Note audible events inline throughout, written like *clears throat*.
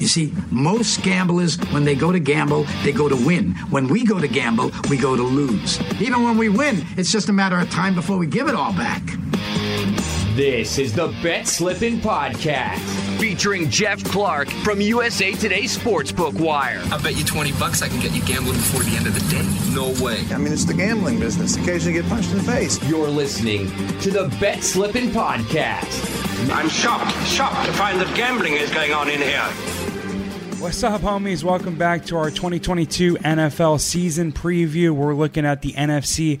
You see, most gamblers, when they go to gamble, they go to win. When we go to gamble, we go to lose. Even when we win, it's just a matter of time before we give it all back. This is the Bet Slippin' Podcast, featuring Geoff Clark from USA Today Sportsbook Wire. I bet you 20 bucks I can get you gambling before the end of the day. No way. I mean, it's the gambling business. Occasionally get punched in the face. You're listening to the Bet Slippin' Podcast. I'm shocked, shocked to find that gambling is going on in here. What's up, homies? Welcome back to our 2022 NFL season preview. We're looking at the NFC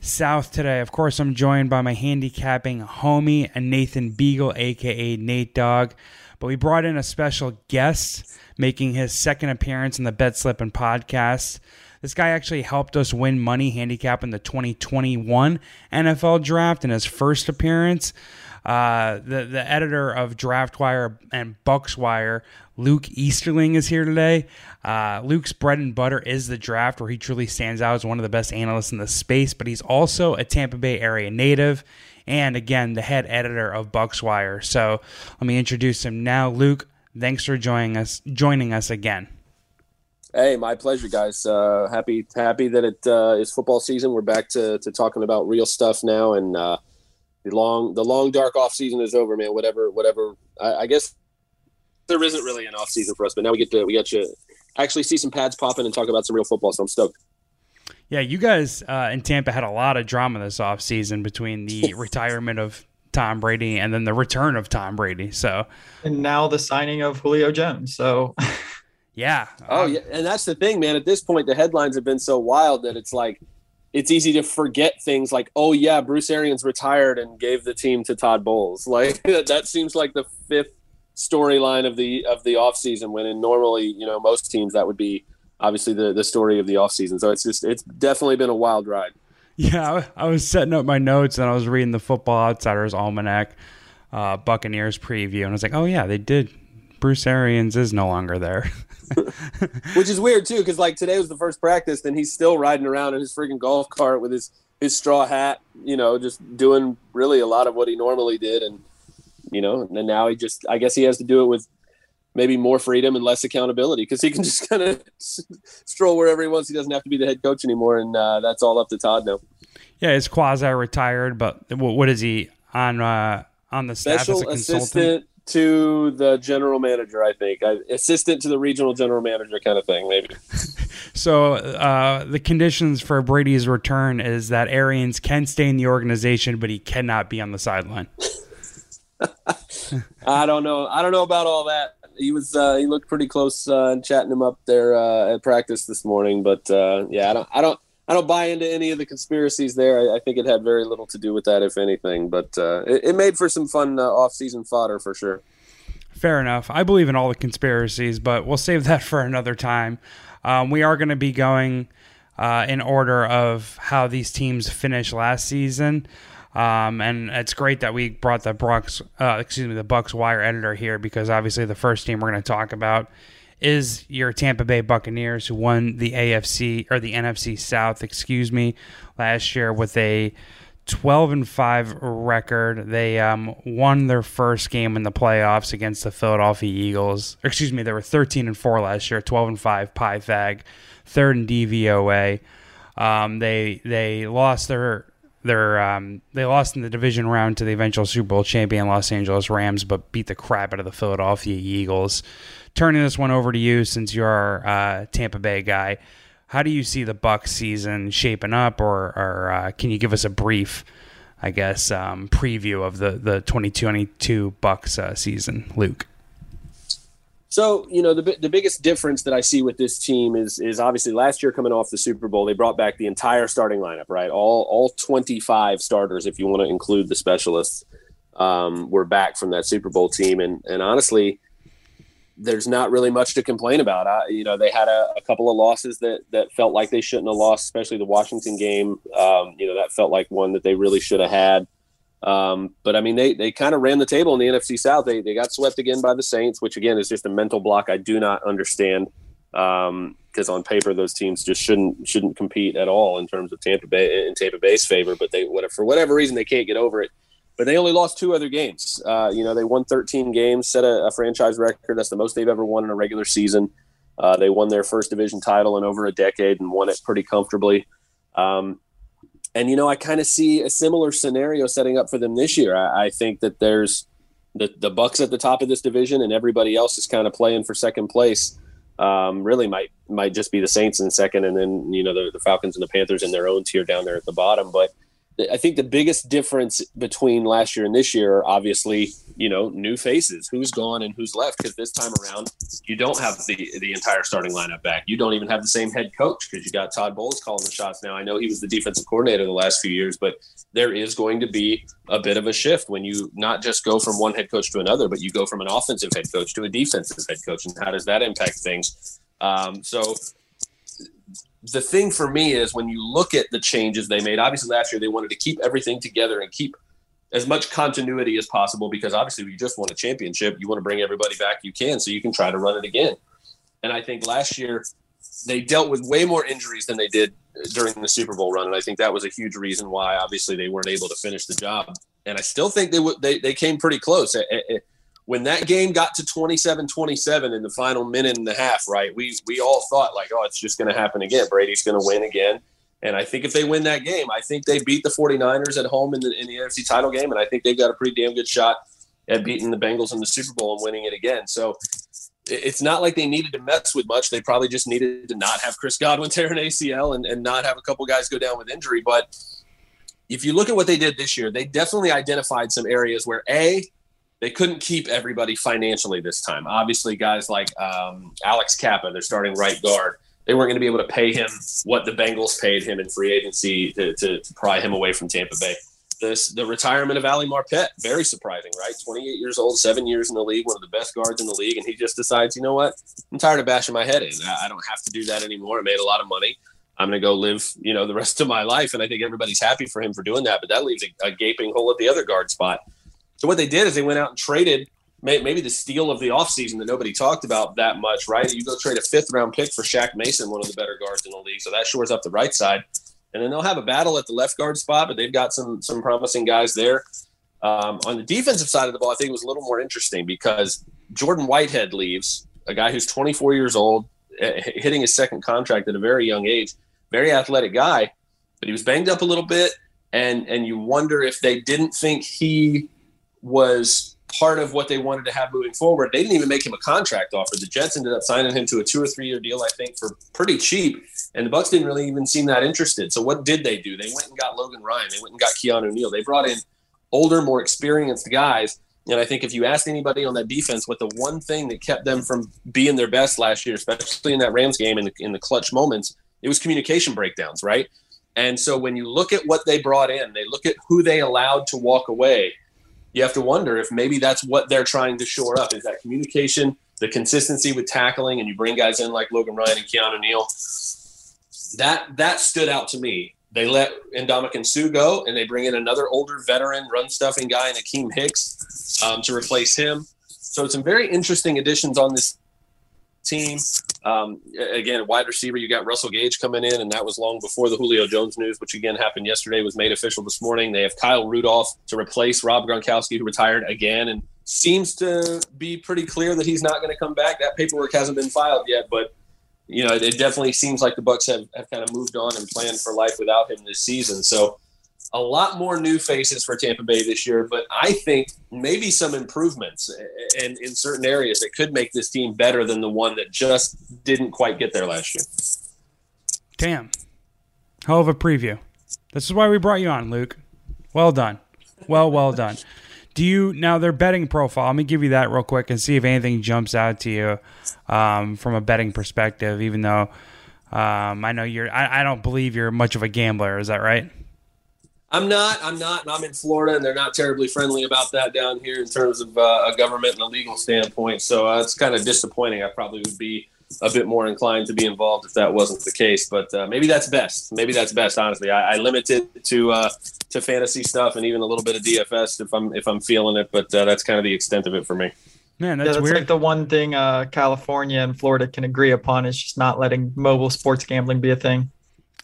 South today. Of course, I'm joined by my handicapping homie, and Nathan Beighle, aka Nate Dog. But we brought in a special guest making his second appearance in the Bet Slippin' podcast. This guy actually helped us win money handicapping the 2021 NFL draft in his first appearance. Uh, the the editor of DraftWire and BucsWire, Luke Easterling, is here today. Uh, Luke's bread and butter is the draft, where he truly stands out as one of the best analysts in the space. But he's also a Tampa Bay area native, and again the head editor of BucsWire. So let me introduce him now. Luke, thanks for joining us. Joining us again. Hey, my pleasure, guys. Uh, happy happy that it uh, is football season. We're back to, to talking about real stuff now, and uh, the long the long dark off season is over, man. Whatever whatever. I, I, guess there isn't really an off season for us, but now we get to we get to actually see some pads popping and talk about some real football. So I'm stoked. Yeah, you guys uh, in Tampa had a lot of drama this off season between the *laughs* retirement of Tom Brady and then the return of Tom Brady. So and now the signing of Julio Jones. So. *laughs* Yeah. Oh um, yeah, and that's the thing, man. At this point, the headlines have been so wild that it's like it's easy to forget things like, oh yeah, Bruce Arians retired and gave the team to Todd Bowles. *laughs* Like that seems like the fifth storyline of the of the offseason when in normally, you know, most teams that would be obviously the the story of the offseason. So it's just it's definitely been a wild ride. Yeah, I was setting up my notes and I was reading the Football Outsiders Almanac uh, Buccaneers preview and I was like, oh yeah, they did. Bruce Arians is no longer there. *laughs* Which is weird too, because like today was the first practice, and he's still riding around in his freaking golf cart with his his straw hat, you know, just doing really a lot of what he normally did, and you know, and now he just, I guess he has to do it with maybe more freedom and less accountability because he can *laughs* just kind of stroll wherever he wants. He doesn't have to be the head coach anymore, and uh, that's all up to Todd now. Yeah, he's quasi retired, but what is he on uh, on the staff Special as a consultant? Assistant to the general manager, I think. I, assistant to the regional general manager kind of thing, maybe. *laughs* so uh, the conditions for Brady's return is that Arians can stay in the organization, but he cannot be on the sideline. *laughs* *laughs* I don't know. I don't know about all that. He was uh, he looked pretty close uh, chatting him up there uh, at practice this morning, but uh, yeah, I don't I don't I don't buy into any of the conspiracies there. I, I, think it had very little to do with that, if anything. But uh, it, it, made for some fun uh, off-season fodder for sure. Fair enough. I believe in all the conspiracies, but we'll save that for another time. Um, we are going to be going uh, in order of how these teams finished last season. Um, and it's great that we brought the Bucs, uh, excuse me, the BucsWire editor here because obviously the first team we're going to talk about is your Tampa Bay Buccaneers, who won the AFC or the NFC South, excuse me, last year with a 12 and 5 record. They um, won their first game in the playoffs against the Philadelphia Eagles. excuse me, they were 13 and 4 last year, 12 and 5 Pythag, third in DVOA. Um, they they lost their their um, they lost in the division round to the eventual Super Bowl champion Los Angeles Rams, but beat the crap out of the Philadelphia Eagles turning this one over to you since you're a Tampa Bay guy. How do you see the Bucs season shaping up, or, or uh, can you give us a brief, I guess, um, preview of the the 2022 Bucs uh, season, Luke? So you know the the biggest difference that I see with this team is is obviously last year coming off the Super Bowl they brought back the entire starting lineup right all all 25 starters if you want to include the specialists um, were back from that Super Bowl team and and honestly there's not really much to complain about. I, you know, they had a, a, couple of losses that that felt like they shouldn't have lost, especially the Washington game. Um, you know, that felt like one that they really should have had. Um, but I mean, they they kind of ran the table in the NFC South. They they got swept again by the Saints, which again is just a mental block I do not understand. Because um, on paper, those teams just shouldn't shouldn't compete at all in terms of Tampa Bay in Tampa Bay's favor. But they whatever for whatever reason they can't get over it. but they only lost two other games. Uh, you know, they won 13 games, set a, a, franchise record. That's the most they've ever won in a regular season. Uh, they won their first division title in over a decade and won it pretty comfortably. Um, and you know, I kind of see a similar scenario setting up for them this year. I, I think that there's the the Bucs at the top of this division, and everybody else is kind of playing for second place. Um, really, might might just be the Saints in second, and then you know the, the Falcons and the Panthers in their own tier down there at the bottom. But I think the biggest difference between last year and this year are obviously, you know, new faces, who's gone and who's left. Because this time around, you don't have the the entire starting lineup back. You don't even have the same head coach because you got Todd Bowles calling the shots now. I know he was the defensive coordinator the last few years, but there is going to be a bit of a shift when you not just go from one head coach to another, but you go from an offensive head coach to a defensive head coach, and how does that impact things? Um, so the thing for me is when you look at the changes they made, obviously last year they wanted to keep everything together and keep as much continuity as possible because obviously you just won a championship. You want to bring everybody back you can so you can try to run it again. And I think last year they dealt with way more injuries than they did during the Super Bowl run. And I think that was a huge reason why obviously they weren't able to finish the job. And I still think they would, they, they came pretty close when that game got to 27-27 in the final minute and a half, right? We we all thought like, oh, it's just going to happen again. Brady's going to win again. And I think if they win that game, I think they beat the 49ers at home in the in the NFC title game and I think they've got a pretty damn good shot at beating the Bengals in the Super Bowl and winning it again. So it's not like they needed to mess with much. They probably just needed to not have Chris Godwin *laughs* tear an ACL and, and not have a couple guys go down with injury. But if you look at what they did this year, they definitely identified some areas where A, they couldn't keep everybody financially this time. Obviously, guys like um, Alex Cappa, their starting right guard, they weren't going to be able to pay him what the Bengals paid him in free agency to, to, to pry him away from Tampa Bay. This the retirement of Ali Marpet, very surprising, right? 28 years old, seven years in the league, one of the best guards in the league, and he just decides, you know what? I'm tired of bashing my head in. I don't have to do that anymore. I made a lot of money. I'm going to go live, you know, the rest of my life, and I think everybody's happy for him for doing that. But that leaves a, a gaping hole at the other guard spot. So what they did is they went out and traded maybe the steal of the offseason that nobody talked about that much, right? You go trade a fifth round pick for Shaq Mason, one of the better guards in the league. So that shores up the right side. And then they'll have a battle at the left guard spot, but they've got some some promising guys there. Um, on the defensive side of the ball, I think it was a little more interesting because Jordan Whitehead leaves, a guy who's 24 years old, eh, hitting his second contract at a very young age, very athletic guy, but he was banged up a little bit. And, and you wonder if they didn't think he was part of what they wanted to have moving forward. They didn't even make him a contract offer. The Jets ended up signing him to a two or three year deal, I think, for pretty cheap. And the Bucs didn't really even seem that interested. So what did they do? They went and got Logan Ryan. They went and got Keanu Neal. They brought in older, more experienced guys. And I think if you asked anybody on that defense what the one thing that kept them from being their best last year, especially in that Rams game in the, in the clutch moments, it was communication breakdowns, right? And so when you look at what they brought in, they look at who they allowed to walk away – you have to wonder if maybe that's what they're trying to shore up is that communication, the consistency with tackling, and you bring guys in like Logan Ryan and Keanu Neal. That that stood out to me. They let Ndamukong Suh go, and they bring in another older veteran run stuffing guy, Akiem Hicks, um, to replace him. So some very interesting additions on this team. Um, again, wide receiver, you got Russell Gage coming in, and that was long before the Julio Jones news, which again happened yesterday, was made official this morning. They have Kyle Rudolph to replace Rob Gronkowski, who retired again, and seems to be pretty clear that he's not going to come back. That paperwork hasn't been filed yet, but you know, it definitely seems like the Bucs have, have kind of moved on and planned for life without him this season. So a lot more new faces for Tampa Bay this year, but I think maybe some improvements and in certain areas that could make this team better than the one that just didn't quite get there last year. Damn. Hell of a preview. This is why we brought you on, Luke. Well done. Well, well done. Do you now their betting profile? Let me give you that real quick and see if anything jumps out to you um, from a betting perspective. Even though um, I know you're, I, I don't believe you're much of a gambler. Is that right? I'm not. I'm not. And I'm in Florida, and they're not terribly friendly about that down here in terms of uh, a government and a legal standpoint. So uh, it's kind of disappointing. I probably would be a bit more inclined to be involved if that wasn't the case. But uh, maybe that's best. Maybe that's best. Honestly, I, I limit it to uh, to fantasy stuff and even a little bit of DFS if I'm if I'm feeling it. But uh, that's kind of the extent of it for me. Man, that's, yeah, that's weird. like the one thing uh, California and Florida can agree upon is just not letting mobile sports gambling be a thing.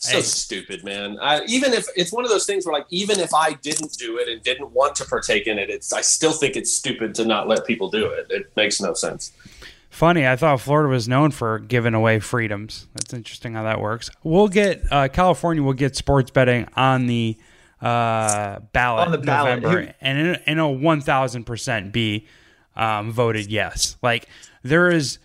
So hey. stupid, man. I, even if it's one of those things where, like, even if I didn't do it and didn't want to partake in it, it's I still think it's stupid to not let people do it. It makes no sense. Funny, I thought Florida was known for giving away freedoms. That's interesting how that works. We'll get uh, California will get sports betting on the uh, ballot on the ballot, November, and in, a one thousand percent be um, voted yes. Like there is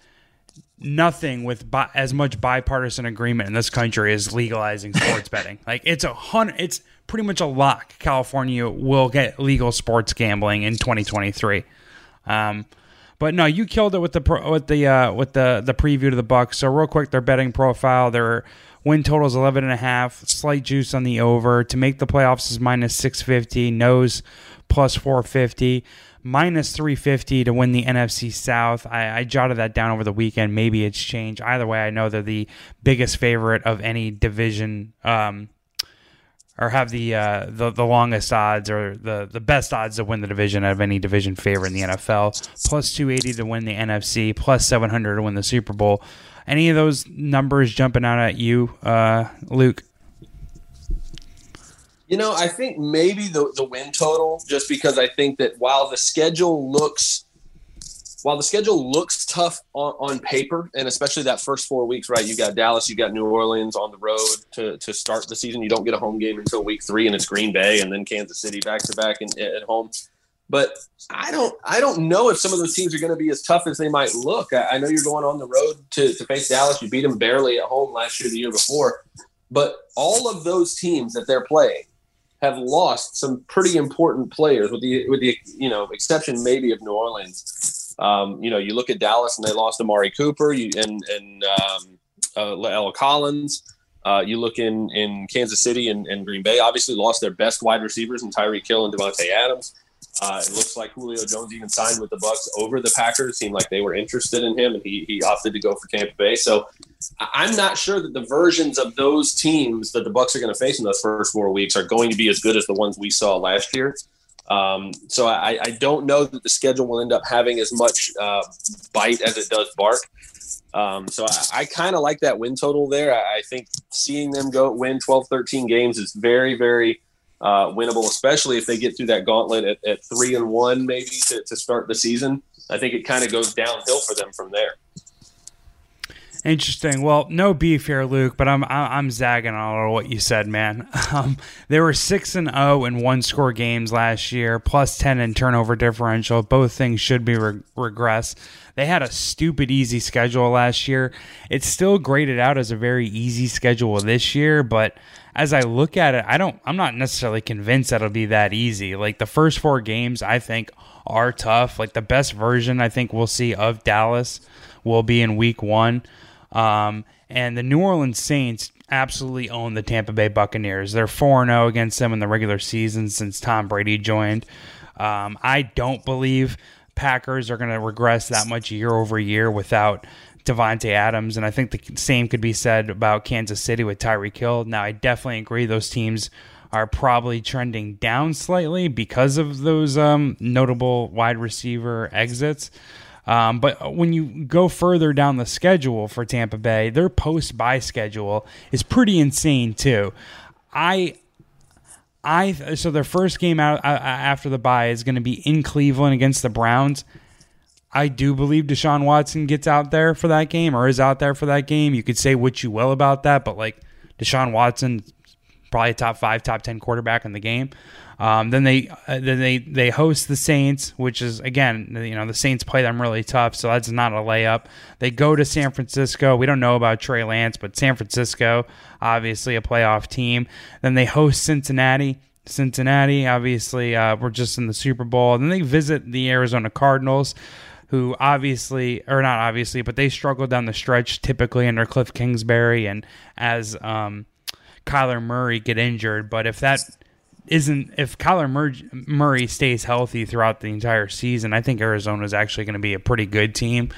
nothing with bi- as much bipartisan agreement in this country as legalizing sports betting. Like it's a hundred, it's pretty much a lock. California will get legal sports gambling in 2023. Um, but no, you killed it with the with the uh, with the the preview to the Bucs. So real quick, their betting profile, their win total is 11 and a half, slight juice on the over. To make the playoffs is minus 650, nose plus 450 minus 350 to win the NFC South. I, I, jotted that down over the weekend. Maybe it's changed. Either way, I know they're the biggest favorite of any division, um, or have the, uh, the the longest odds or the the best odds to win the division of any division favorite in the NFL. Plus 280 to win the NFC. Plus 700 to win the Super Bowl. Any of those numbers jumping out at you, uh, Luke? You know, I think maybe the the win total, just because I think that while the schedule looks while the schedule looks tough on, on paper, and especially that first four weeks, right? You got Dallas, you got New Orleans on the road to, to start the season. You don't get a home game until week three, and it's Green Bay, and then Kansas City back to back at home. But I don't I don't know if some of those teams are going to be as tough as they might look. I, I know you're going on the road to, to face Dallas. You beat them barely at home last year, the year before. But all of those teams that they're playing have lost some pretty important players, with the with the you know exception maybe of New Orleans. Um, you know, you look at Dallas and they lost Amari Cooper you, and and um, uh, Collins. Uh, you look in in Kansas City and, and, Green Bay, obviously lost their best wide receivers in Tyreek Hill and Davante Adams. Uh, it looks like Julio Jones even signed with the Bucs over the Packers. It seemed like they were interested in him, and he he opted to go for Tampa Bay. So I'm not sure that the versions of those teams that the Bucs are going to face in those first four weeks are going to be as good as the ones we saw last year. Um, so I, I, don't know that the schedule will end up having as much uh, bite as it does bark. Um, so I, I kind of like that win total there. I, I, think seeing them go win 12, 13 games is very, very uh, winnable, especially if they get through that gauntlet at, at three and one, maybe to, to start the season. I think it kind of goes downhill for them from there. Interesting. Well, no beef here, Luke, but I'm I'm zagging on what you said, man. *laughs* Um, they were six and zero oh in one score games last year, plus ten in turnover differential. Both things should be re- regress. They had a stupid easy schedule last year. It's still graded out as a very easy schedule this year, but as I look at it, I don't. I'm not necessarily convinced that it'll be that easy. Like the first four games, I think are tough. Like the best version I think we'll see of Dallas will be in Week One. Um, and the New Orleans Saints absolutely own the Tampa Bay Buccaneers. They're 4 0 against them in the regular season since Tom Brady joined. Um, I don't believe Packers are going to regress that much year over year without Davante Adams, and I think the same could be said about Kansas City with Tyreek Hill. Now, I definitely agree those teams are probably trending down slightly because of those um, notable wide receiver exits. Um, but when you go further down the schedule for Tampa Bay, their post bye schedule is pretty insane too. I I so their first game out uh, after the bye is going to be in Cleveland against the Browns. I do believe Deshaun Watson gets out there for that game or is out there for that game. You could say what you will about that, but like Deshaun Watson, probably top five, top ten quarterback in the game. Um, then they uh, then they they host the Saints, which is again you know the Saints play them really tough, so that's not a layup. They go to San Francisco. We don't know about Trey Lance, but San Francisco obviously a playoff team. Then they host Cincinnati. Cincinnati obviously uh, we're just in the Super Bowl. And then they visit the Arizona Cardinals who obviously, or not obviously, but they struggle down the stretch typically under Cliff Kingsbury and as um, Kyler Murray get injured. But if that isn't if Kyler Murray stays healthy throughout the entire season, I think Arizona is actually going to be a pretty good team.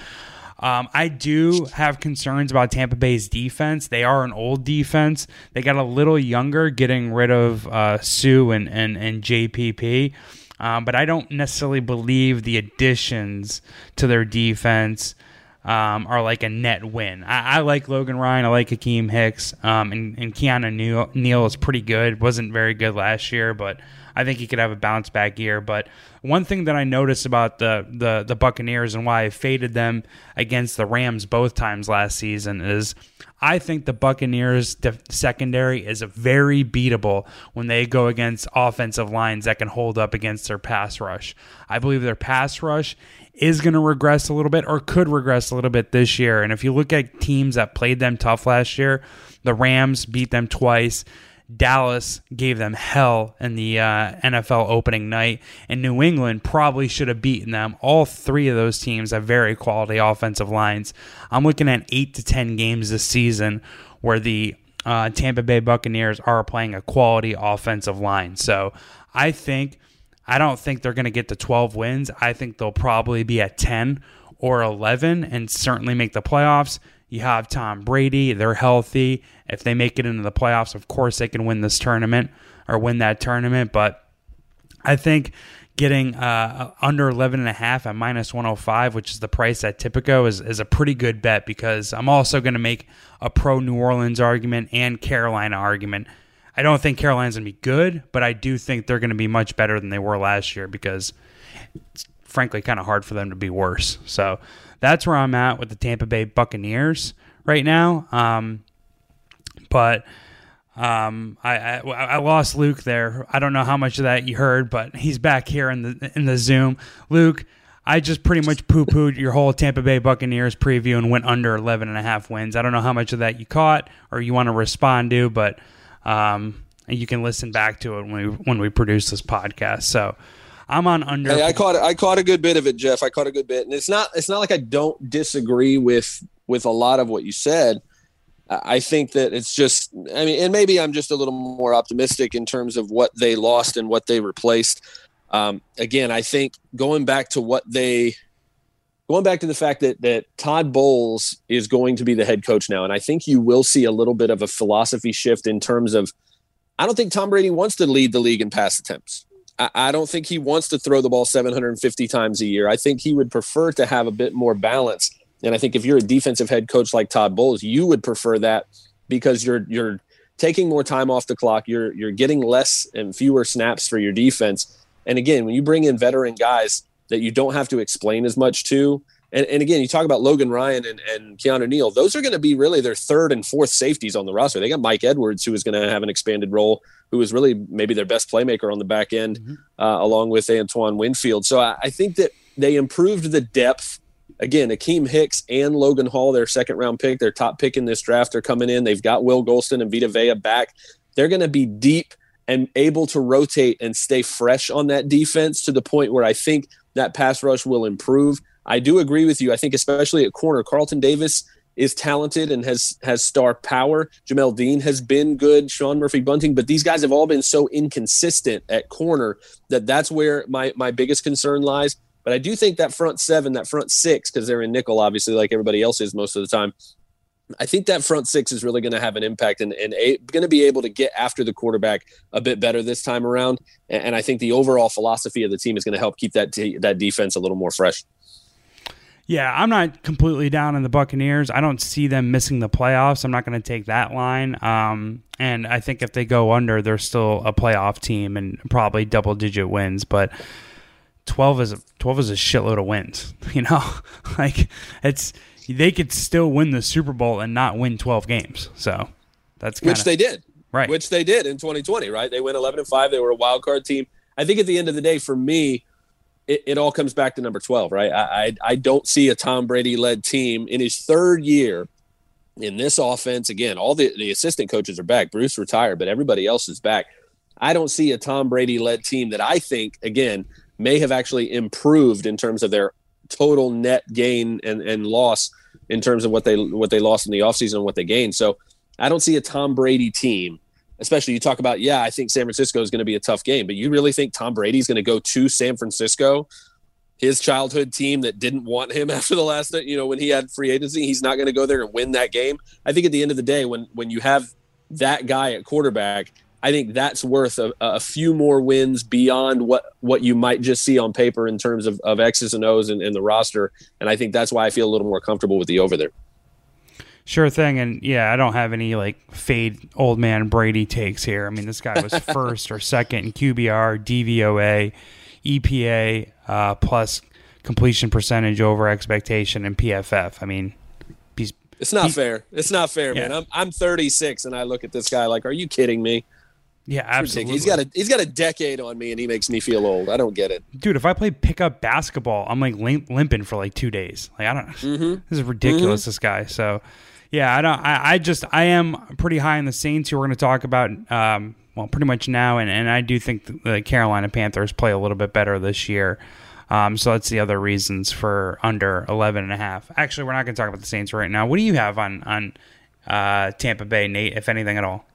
Um, I do have concerns about Tampa Bay's defense. They are an old defense. They got a little younger, getting rid of uh, Suh and, and, and JPP. Um, but I don't necessarily believe the additions to their defense um, are like a net win. I, I, like Logan Ryan. I like Akiem Hicks. Um, and, and Keanu Neal, Neal is pretty good. Wasn't very good last year, but I think he could have a bounce back year. But one thing that I noticed about the, the, the Buccaneers and why I faded them against the Rams both times last season is I think the Buccaneers secondary is very beatable when they go against offensive lines that can hold up against their pass rush. I believe their pass rush is going to regress a little bit or could regress a little bit this year. And if you look at teams that played them tough last year, the Rams beat them twice. Dallas gave them hell in the uh, NFL opening night, and New England probably should have beaten them. All three of those teams have very quality offensive lines. I'm looking at eight to 10 games this season where the uh, Tampa Bay Buccaneers are playing a quality offensive line. So I think I don't think they're going to get to 12 wins. I think they'll probably be at 10 or 11 and certainly make the playoffs. You have Tom Brady, they're healthy. If they make it into the playoffs, of course they can win this tournament or win that tournament, but I think getting uh, under 11 and a half at minus 105 which is the price at Tipico is, is a pretty good bet because i'm also going to make a pro new orleans argument and carolina argument I don't think Carolina's going to be good, but I do think they're going to be much better than they were last year because it's frankly kind of hard for them to be worse. So that's where I'm at with the Tampa Bay Buccaneers right now. Um, but um, I, I, I lost Luke there. I don't know how much of that you heard, but he's back here in the in the Zoom. Luke, I just pretty much poo pooed your whole Tampa Bay Buccaneers preview and went under 11 and a half wins. I don't know how much of that you caught or you want to respond to, but um, you can listen back to it when we when we produce this podcast. So I'm on under. Hey, I caught I caught a good bit of it, Geoff. I caught a good bit, and it's not it's not like I don't disagree with with a lot of what you said. I think that it's just I mean, and maybe I'm just a little more optimistic in terms of what they lost and what they replaced. Um, again, I think going back to what they going back to the fact that that Todd Bowles is going to be the head coach now, and I think you will see a little bit of a philosophy shift in terms of. I don't think Tom Brady wants to lead the league in pass attempts. I, I don't think he wants to throw the ball 750 times a year. I think he would prefer to have a bit more balance. And I think if you're a defensive head coach like Todd Bowles, you would prefer that because you're you're taking more time off the clock. You're you're getting less and fewer snaps for your defense. And again, when you bring in veteran guys that you don't have to explain as much to. And, and again, you talk about Logan Ryan and, and Keanu Neal. Those are going to be really their third and fourth safeties on the roster. They got Mike Edwards, who is going to have an expanded role, who is really maybe their best playmaker on the back end, mm-hmm. uh, along with Antoine Winfield. So I, I, think that they improved the depth. Again, Akiem Hicks and Logan Hall, their second round pick, their top pick in this draft, are coming in. They've got Will Gholston and Vita Vea back. They're going to be deep and able to rotate and stay fresh on that defense to the point where I think that pass rush will improve. I do agree with you. I think especially at corner, Carlton Davis is talented and has has star power. Jamel Dean has been good. Sean Murphy Bunting, but these guys have all been so inconsistent at corner that that's where my my biggest concern lies. But I do think that front seven, that front six, because they're in nickel, obviously, like everybody else is most of the time. I think that front six is really going to have an impact and, and going to be able to get after the quarterback a bit better this time around. And, and I think the overall philosophy of the team is going to help keep that t- that defense a little more fresh. Yeah, I'm not completely down on the Buccaneers. I don't see them missing the playoffs. I'm not going to take that line. Um, and I think if they go under, they're still a playoff team and probably double digit wins. But 12 is a, 12 is a shitload of wins. *laughs* You know, *laughs* like it's they could still win the Super Bowl and not win 12 games. So that's kinda, which they did, right? Which they did in 2020, right? They went 11 and five. They were a wild card team. I think at the end of the day, for me, it, it all comes back to number 12, right? I, I, I don't see a Tom Brady led team in his third year in this offense. Again, all the, the assistant coaches are back. Bruce retired, but everybody else is back. I don't see a Tom Brady led team that I think, again, may have actually improved in terms of their total net gain and, and loss in terms of what they what they lost in the offseason and what they gained. So I don't see a Tom Brady team, especially you talk about, yeah, I think San Francisco is going to be a tough game, but you really think Tom Brady's going to go to San Francisco, his childhood team that didn't want him *laughs* after the last, you know, when he had free agency, he's not going to go there and win that game. I think at the end of the day, when when you have that guy at quarterback, I think that's worth a, a, few more wins beyond what what you might just see on paper in terms of, of X's and O's in, in the roster. And I think that's why I feel a little more comfortable with the over there. Sure thing, and yeah, I don't have any like fade old man Brady takes here. I mean, this guy was *laughs* first or second in QBR, DVOA, EPA, uh, plus completion percentage over expectation and PFF. I mean, he's it's not he, fair. It's not fair, yeah. man. I'm I'm 36 and I look at this guy like, are you kidding me? Yeah, absolutely. He's got a he's got a decade on me, and he makes me feel old. I don't get it, dude. If I play pickup basketball, I'm like limp, limping for like two days. Like I don't. *laughs* Mm-hmm. This is ridiculous. Mm-hmm. This guy. So, yeah, I don't. I, I just I am pretty high in the Saints, who we're going to talk about. Um, well, pretty much now, and, and I do think the Carolina Panthers play a little bit better this year. Um, so that's the other reasons for under 11 and a half. Actually, we're not going to talk about the Saints right now. What do you have on on uh, Tampa Bay, Nate, if anything at all?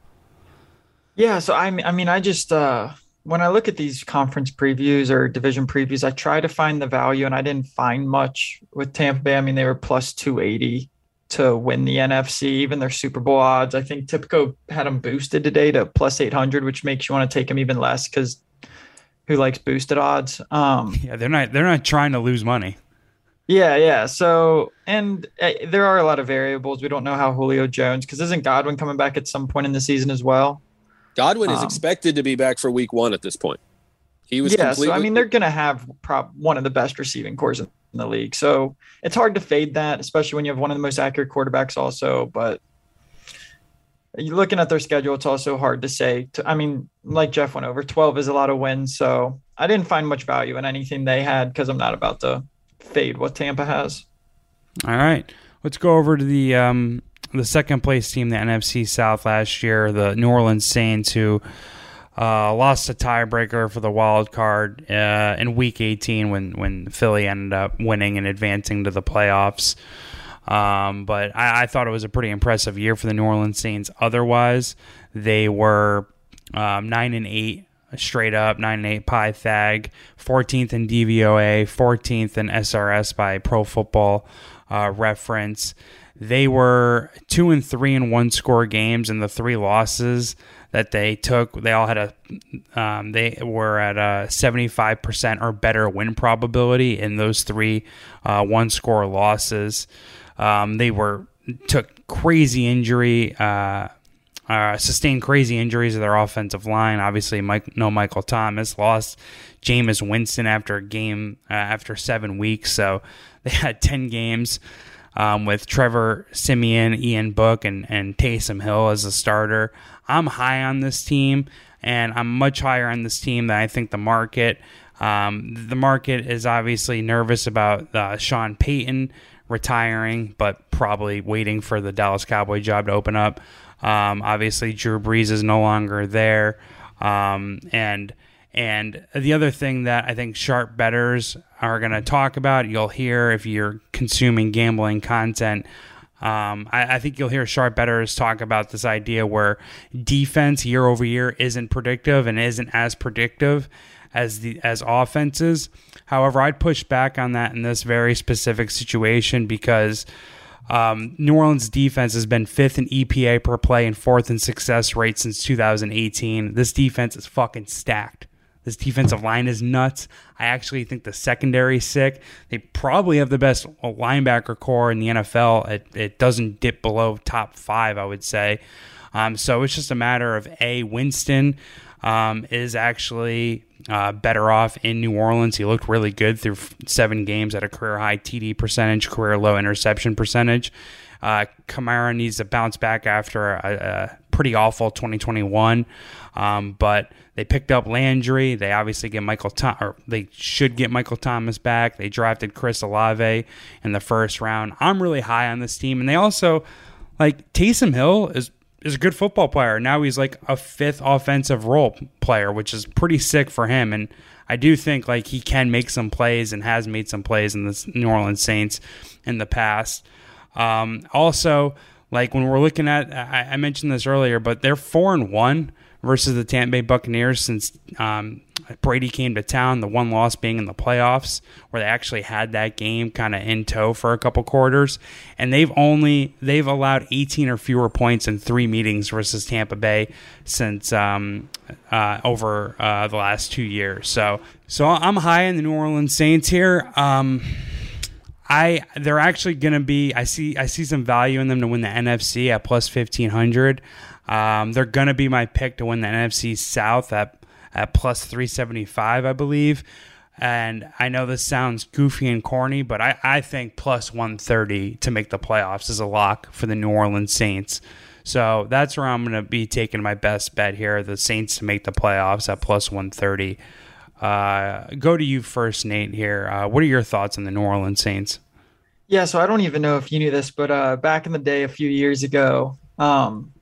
Yeah, so I mean, I mean, I just uh, when I look at these conference previews or division previews, I try to find the value, and I didn't find much with Tampa Bay. I mean, they were plus two eighty to win the NFC, even their Super Bowl odds. I think Tipico had them boosted today to plus eight hundred, which makes you want to take them even less because who likes boosted odds? Um, *laughs* yeah, they're not they're not trying to lose money. Yeah, yeah. So, and uh, there are a lot of variables. We don't know how Julio Jones, because isn't Godwin coming back at some point in the season as well? Godwin um, is expected to be back for week one at this point. He was yeah. Completely- so I mean, they're going to have prob- one of the best receiving cores in the league. So it's hard to fade that, especially when you have one of the most accurate quarterbacks. Also, but looking at their schedule, it's also hard to say. To, I mean, like Geoff went over, twelve is a lot of wins. So I didn't find much value in anything they had because I'm not about to fade what Tampa has. All right, let's go over to the um, the second place team, the NFC South last year, the New Orleans Saints, who uh, lost a tiebreaker for the wild card uh, in Week 18 when when Philly ended up winning and advancing to the playoffs. Um, but I, I, thought it was a pretty impressive year for the New Orleans Saints. Otherwise, they were um, nine and eight straight up, nine and eight Pythag, 14th in DVOA, 14th in SRS by Pro Football uh, Reference. They were two and three in one score games, and the three losses that they took, they all had a, um, they were at a 75% or better win probability in those three uh, one score losses. Um, they were took crazy injury, uh, uh, sustained crazy injuries to their offensive line. Obviously, Mike, no Michael Thomas lost Jameis Winston after a game uh, after seven weeks, so *laughs* they had ten games um, with Trevor Siemian, Ian Book, and, and Taysom Hill as a starter. I'm high on this team, and I'm much higher on this team than I think the market. Um, the market is obviously nervous about uh, Sean Payton retiring, but probably waiting for the Dallas Cowboy job to open up. Um, obviously, Drew Brees is no longer there, um, and and the other thing that I think sharp bettors are going to talk about, you'll hear if you're consuming gambling content. Um, I, I, think you'll hear sharp bettors talk about this idea where defense year over year isn't predictive and isn't as predictive as the as offenses. However, I'd push back on that in this very specific situation because um, New Orleans defense has been fifth in EPA per play and fourth in success rate since 2018. This defense is fucking stacked. This defensive line is nuts. I actually think the secondary is sick. They probably have the best linebacker corps in the NFL. It, it doesn't dip below top five, I would say. Um, so it's just a matter of A, Winston um, is actually uh, better off in New Orleans. He looked really good through seven games at a career high TD percentage, career low interception percentage. Uh, Kamara needs to bounce back after a, a pretty awful 2021. Um, but they picked up Landry. They obviously get Michael or they should get Michael Thomas back. They drafted Chris Olave in the first round. I'm really high on this team, and they also like Taysom Hill is is a good football player. Now he's like a fifth offensive role player, which is pretty sick for him. And I do think like he can make some plays and has made some plays in the New Orleans Saints in the past. Um, also, like when we're looking at, I, I, mentioned this earlier, but they're four and one versus the Tampa Bay Buccaneers since um, Brady came to town, the one loss being in the playoffs, where they actually had that game kind of in tow for a couple quarters, and they've only they've allowed 18 or fewer points in three meetings versus Tampa Bay since um, uh, over uh, the last two years. So, so I'm high in the New Orleans Saints here. Um, I they're actually going to be. I see I see some value in them to win the NFC at plus 1500. Um, they're going to be my pick to win the NFC South at at plus 375, I believe. And I know this sounds goofy and corny, but I, I think plus 130 to make the playoffs is a lock for the New Orleans Saints. So that's where I'm going to be taking my best bet here the Saints to make the playoffs at plus 130. Uh, go to you first, Nate, here. Uh, what are your thoughts on the New Orleans Saints? Yeah, so I don't even know if you knew this, but uh, back in the day, a few years ago, um,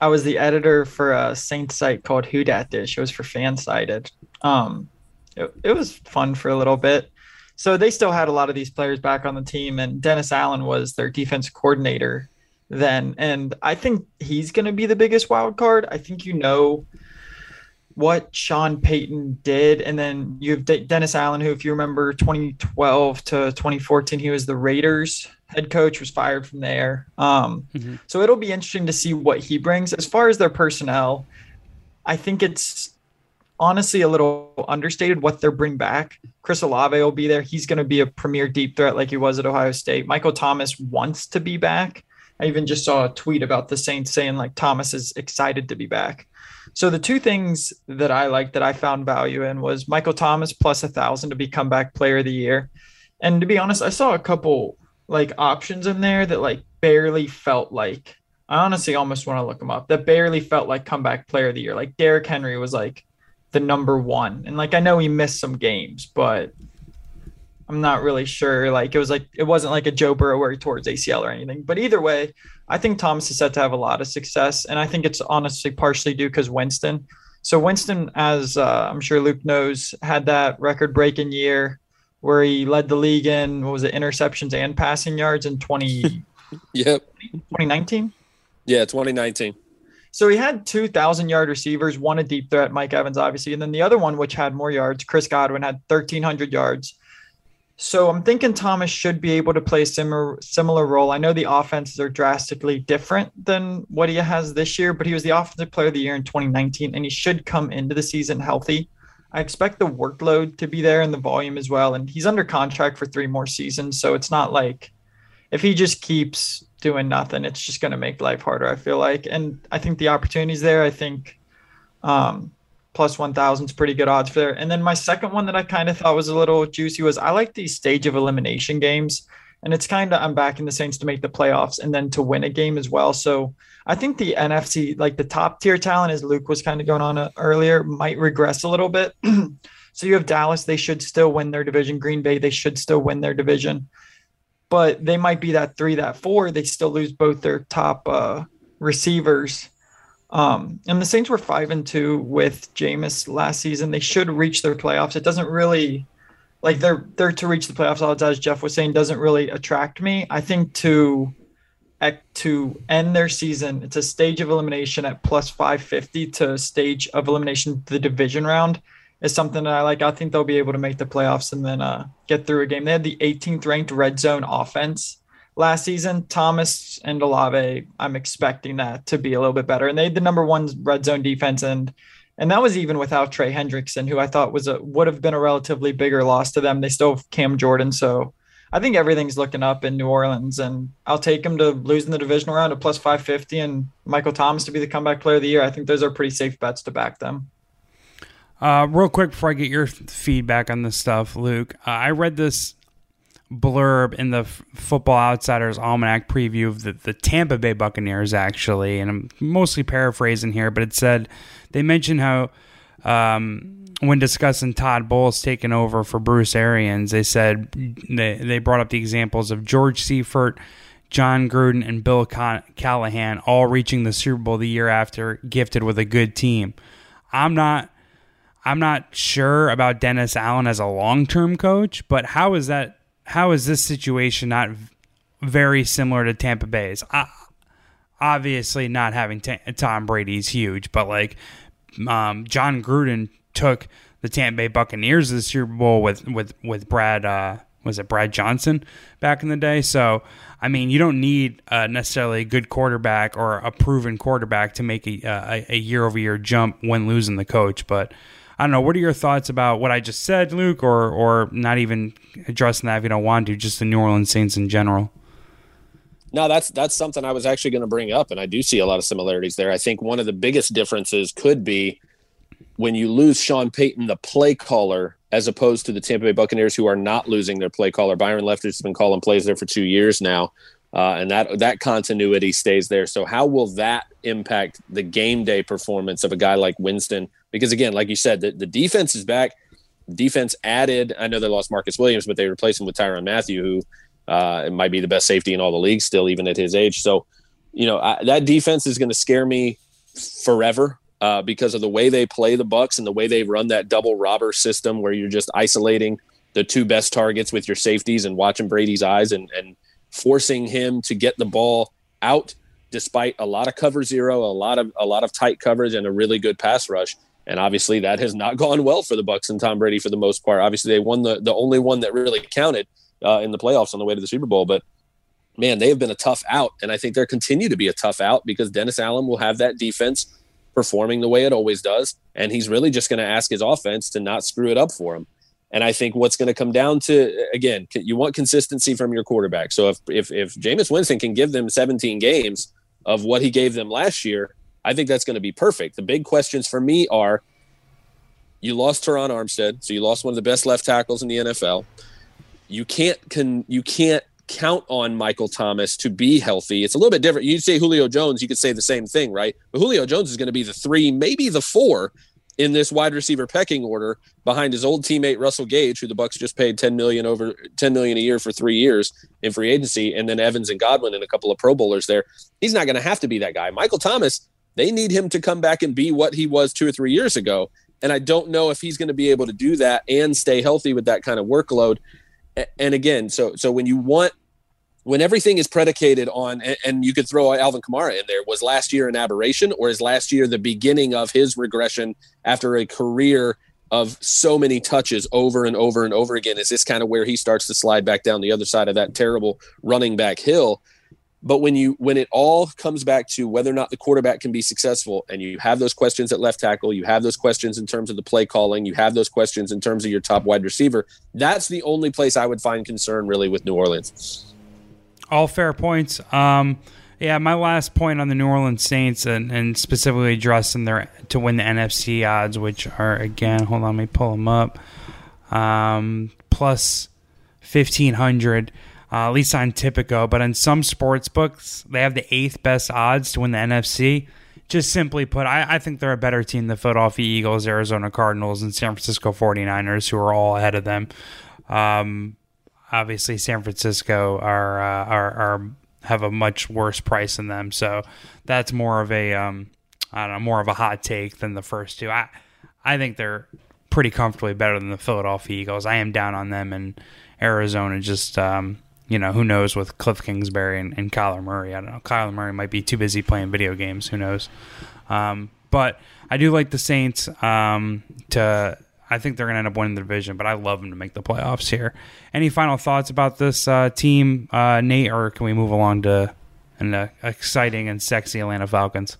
I was the editor for a Saint site called Who Dat Dish. It was for Fansided. Um, it, it was fun for a little bit. So they still had a lot of these players back on the team, and Dennis Allen was their defense coordinator then. And I think he's going to be the biggest wild card. I think you know what Sean Payton did. And then you have Dennis Allen, who, if you remember 2012 to 2014, he was the Raiders head coach, was fired from there. Um, mm-hmm. So it'll be interesting to see what he brings. As far as their personnel, I think it's honestly a little understated what they're bring back. Chris Olave will be there. He's going to be a premier deep threat like he was at Ohio State. Michael Thomas wants to be back. I even just saw a tweet about the Saints saying like Thomas is excited to be back. So the two things that I like that I found value in was Michael Thomas plus a thousand to be comeback player of the year. And to be honest, I saw a couple like options in there that like barely felt like I honestly almost want to look them up. That barely felt like comeback player of the year. Like Derrick Henry was like the number one. And like I know he missed some games, but I'm not really sure. Like it was like it wasn't like a Joe Burrow where he towards ACL or anything. But either way, I think Thomas is set to have a lot of success, and I think it's honestly partially due because Winston. So Winston, as uh, I'm sure Luke knows, had that record-breaking year where he led the league in what was it interceptions and passing yards in 20 *laughs* yep 2019 yeah 2019 so he had 2,000 yard receivers, one a deep threat, Mike Evans, obviously. And then the other one, which had more yards, Chris Godwin, had 1,300 yards. So I'm thinking Thomas should be able to play a similar similar role. I know the offenses are drastically different than what he has this year, but he was the offensive player of the year in 2019, and he should come into the season healthy. I expect the workload to be there and the volume as well. And he's under contract for three more seasons, so it's not like if he just keeps doing nothing, it's just going to make life harder. I feel like, and I think the opportunities there. I think um, plus 1000 is pretty good odds for there. And then my second one that I kind of thought was a little juicy was I like these stage of elimination games. And it's kind of, I'm backing the Saints to make the playoffs and then to win a game as well. So I think the NFC, like the top tier talent, as Luke was kind of going on uh, earlier, might regress a little bit. *clears throat* so you have Dallas, they should still win their division. Green Bay, they should still win their division. But they might be that three, that four. They still lose both their top uh, receivers um, and the Saints were five and two with Jameis last season. They should reach their playoffs. It doesn't really like they're they're to reach the playoffs odds as Geoff was saying doesn't really attract me. I think to to end their season, it's a stage of elimination at plus 550 to stage of elimination the division round is something that I like. I think they'll be able to make the playoffs and then uh, get through a game. They had the 18th ranked red zone offense last season. Thomas and Olave, I'm expecting that to be a little bit better. And they had the number one red zone defense, and and that was even without Trey Hendrickson, who I thought was a would have been a relatively bigger loss to them. They still have Cam Jordan, so I think everything's looking up in New Orleans, and I'll take them to losing the divisional round at plus 550, and Michael Thomas to be the comeback player of the year. I think those are pretty safe bets to back them. Uh, real quick before I get your feedback on this stuff, Luke, uh, I read this blurb in the Football Outsiders Almanac preview of the, the Tampa Bay Buccaneers, actually, and I'm mostly paraphrasing here, but it said they mentioned how um, when discussing Todd Bowles taking over for Bruce Arians, they said they, they brought up the examples of George Seifert, Jon Gruden, and Bill Callahan all reaching the Super Bowl the year after, gifted with a good team. I'm not. I'm not sure about Dennis Allen as a long-term coach, but how is that how is this situation not very similar to Tampa Bay's? Uh, obviously, not having t- Tom Brady is huge, but like um, Jon Gruden took the Tampa Bay Buccaneers to the Super Bowl with with with Brad uh, was it Brad Johnson back in the day. So I mean, you don't need uh, necessarily a good quarterback or a proven quarterback to make a a, a year over year jump when losing the coach. But I don't know. What are your thoughts about what I just said, Luke, or or not even addressing that if you don't want to, just the New Orleans Saints in general? No, that's that's something I was actually going to bring up, and I do see a lot of similarities there. I think one of the biggest differences could be when you lose Sean Payton, the play caller, as opposed to the Tampa Bay Buccaneers, who are not losing their play caller. Byron Leftwich has been calling plays there for two years now, uh, and that that continuity stays there. So, how will that impact the game day performance of a guy like Winston? Because again, like you said, the, the defense is back. Defense added. I know they lost Marcus Williams, but they replaced him with Tyrann Mathieu, who uh, it might be the best safety in all the league still, even at his age. So, you know, I, that defense is going to scare me forever uh, because of the way they play the Bucs and the way they run that double robber system, where you're just isolating the two best targets with your safeties and watching Brady's eyes and and forcing him to get the ball out despite a lot of cover zero, a lot of a lot of tight coverage, and a really good pass rush. And obviously, that has not *laughs* gone well for the Bucs and Tom Brady for the most part. Obviously, they won the the only one that really counted uh, in the playoffs on the way to the Super Bowl. But man, they have been a tough out, and I think they'll continue to be a tough out because Dennis Allen will have that defense performing the way it always does, and he's really just going to ask his offense to not screw it up for him. And I think what's going to come down to again, you want consistency from your quarterback. So if if if Jameis Winston can give them 17 games of what he gave them last year, I think that's going to be perfect. The big questions for me are you lost Terron Armstead, so you lost one of the best left tackles in the NFL you can't can you can't count on Michael Thomas to be healthy. It's a little bit different. You say Julio Jones, you could say the same thing, right? But Julio Jones is going to be the three, maybe the four in this wide receiver pecking order behind his old teammate Russell Gage, who the Bucs just paid 10 million over 10 million a year for three years in free agency, and then Evans and Godwin and a couple of Pro Bowlers there. He's not going to have to be that guy. Michael Thomas, they need him to come back and be what he was two or three years ago. And I don't know if he's going to be able to do that and stay healthy with that kind of workload and again, so so when you want when everything is predicated on and, you could throw Alvin Kamara in there, was last year an aberration or is last year the beginning of his regression after a career of so many touches over and over and over again? Is this kind of where he starts to slide back down the other side of that terrible running back hill? But when you when it all comes back to whether or not the quarterback can be successful, and you have those questions at left tackle, you have those questions in terms of the play calling, you have those questions in terms of your top wide receiver. That's the only place I would find concern really with New Orleans. All fair points. Um, yeah, my last point on the New Orleans Saints and, and specifically addressing their to win the NFC odds, which are again, hold on, let me pull them up. Um, plus fifteen hundred uh, at least on Tipico. But in some sports books, they have the eighth best odds to win the NFC. Just simply put, I, I think they're a better team than Philadelphia Eagles, Arizona Cardinals, and San Francisco 49ers, who are all ahead of them. Um, obviously, San Francisco are, uh, are, are have a much worse price than them, so that's more of a um, I don't know, more of a hot take than the first two. I I think they're pretty comfortably better than the Philadelphia Eagles. I am down on them, and Arizona just um, you know, who knows with Cliff Kingsbury and, and Kyler Murray. I don't know. Kyler Murray might be too busy playing video games. Who knows? Um, but I do like the Saints um, to. I think they're going to end up winning the division, but I love them to make the playoffs here. Any final thoughts about this uh, team, uh, Nate, or can we move along to an uh, exciting and sexy Atlanta Falcons?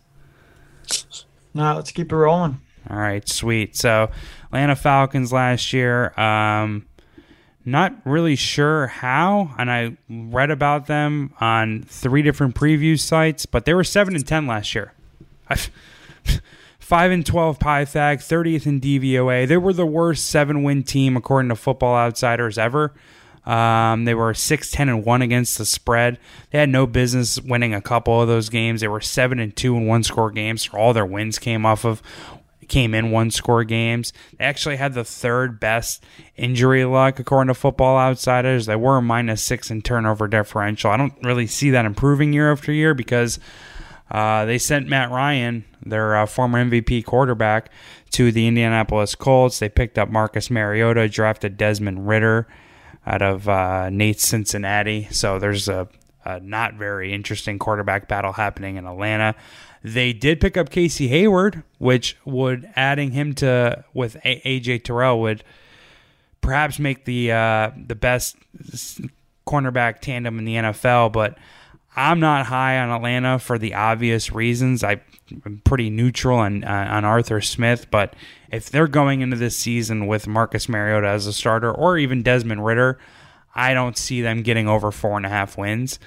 No, let's keep it rolling. All right, sweet. So, Atlanta Falcons last year. Um, not really sure how, and I read about them on three different preview sites, but they were seven and ten last year. *laughs* Five and twelve Pythag, thirtieth in DVOA. They were the worst seven-win team according to Football Outsiders ever. Um, they were 6 10 and 1 against the spread. They had no business winning a couple of those games. They were 7 and 2 in one score games. All their wins came off of came in one score games. They actually had the third best injury luck according to Football Outsiders. They were minus six in turnover differential. I don't really see that improving year after year because uh, they sent Matt Ryan, their uh, former MVP quarterback, to the Indianapolis Colts. They picked up Marcus Mariota, drafted Desmond Ridder out of uh, Nate Cincinnati. So there's a a not very interesting quarterback battle happening in Atlanta. They did pick up Casey Hayward, which would adding him to with AJ Terrell would perhaps make the uh, the best cornerback tandem in the NFL. But I'm not high on Atlanta for the obvious reasons. I, am pretty neutral on uh, on Arthur Smith, but if they're going into this season with Marcus Mariota as a starter or even Desmond Ridder, I don't see them getting over four and a half wins.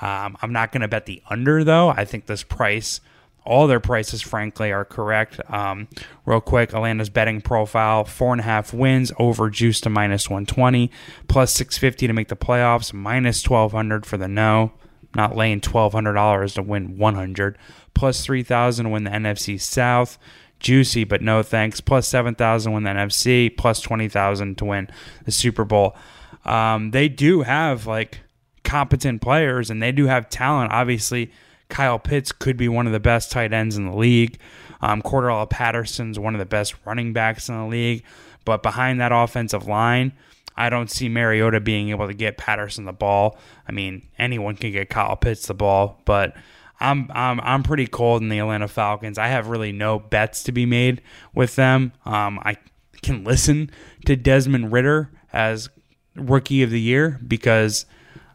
Um, I'm not going to bet the under though. I think this price all their prices, frankly, are correct. Um, real quick, Atlanta's betting profile: four and a half wins, over juice to minus one twenty, plus six fifty to make the playoffs, minus twelve hundred for the no. Not laying twelve hundred dollars to win one hundred, plus three thousand to win the NFC South. Juicy, but no thanks. Plus seven thousand win the NFC, plus twenty thousand to win the Super Bowl. Um, they do have like competent players, and they do have talent. Obviously Kyle Pitts could be one of the best tight ends in the league. Um, Cordarrelle Patterson's one of the best running backs in the league. But behind that offensive line, I don't see Mariota being able to get Patterson the ball. I mean, anyone can get Kyle Pitts the ball, but I'm I'm I'm pretty cold in the Atlanta Falcons. I have really no bets to be made with them. Um, I can listen to Desmond Ridder as rookie of the year because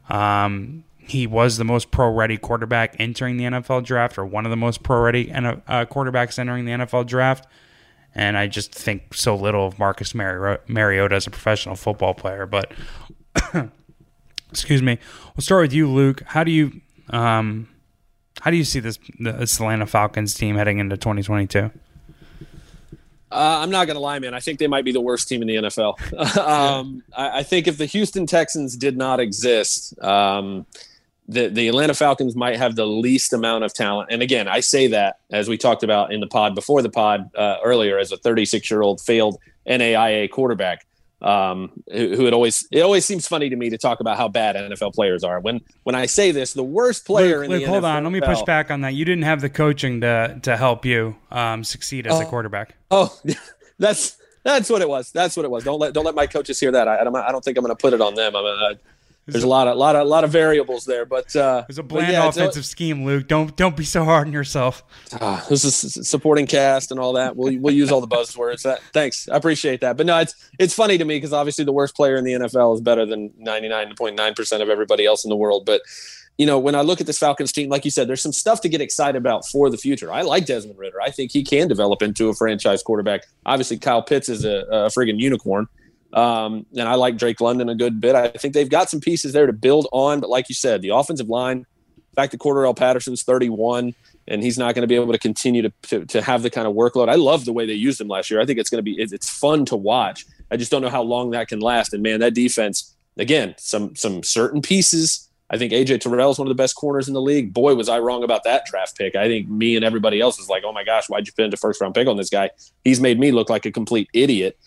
um, he was the most pro ready quarterback entering the NFL draft, or one of the most pro ready uh, quarterbacks entering the NFL draft. And I just think so little of Marcus Mariota as a professional football player. But *coughs* excuse me, we'll start with you, Luke. How do you um, how do you see this this Atlanta Falcons team heading into 2022? Uh, I'm not going to lie, man. I think they might be the worst team in the NFL. *laughs* um, I, I, think if the Houston Texans did not exist, um, the, the Atlanta Falcons might have the least amount of talent. And again, I say that as we talked about in the pod before the pod uh, earlier, as a 36 year old failed NAIA quarterback, um, who, who it always it always seems funny to me to talk about how bad NFL players are. When when I say this, the worst player Luke, in Luke, the hold NFL, on, let me push back on that. You didn't have the coaching to to help you um, succeed as a quarterback. Oh, *laughs* that's that's what it was. That's what it was. Don't let don't let my coaches hear that. I, I don't I don't think I'm going to put it on them. I'm. Uh, there's a lot of lot of lot of variables there, but uh, there's a bland yeah, offensive scheme, Luke. Don't don't be so hard on yourself. Uh, this is supporting cast and all that. We'll we'll use all the buzzwords. That, thanks, I appreciate that. But no, it's it's funny to me because obviously the worst player in the NFL is better than 99.9 percent of everybody else in the world. But you know, when I look at this Falcons team, like you said, there's some stuff to get excited about for the future. I like Desmond Ridder. I think he can develop into a franchise quarterback. Obviously, Kyle Pitts is a, a friggin' unicorn. Um, and I like Drake London a good bit. I think they've got some pieces there to build on. But like you said, the offensive line, fact that Cordarrelle Patterson's 31 and he's not going to be able to continue to, to, to have the kind of workload. I love the way they used him last year. I think it's going to be it's fun to watch. I just don't know how long that can last. And man, that defense again, some some certain pieces. I think AJ Terrell is one of the best corners in the league. Boy, was I wrong about that draft pick. I think me and everybody else is like, oh my gosh, why'd you spend a first round pick on this guy? He's made me look like a complete idiot.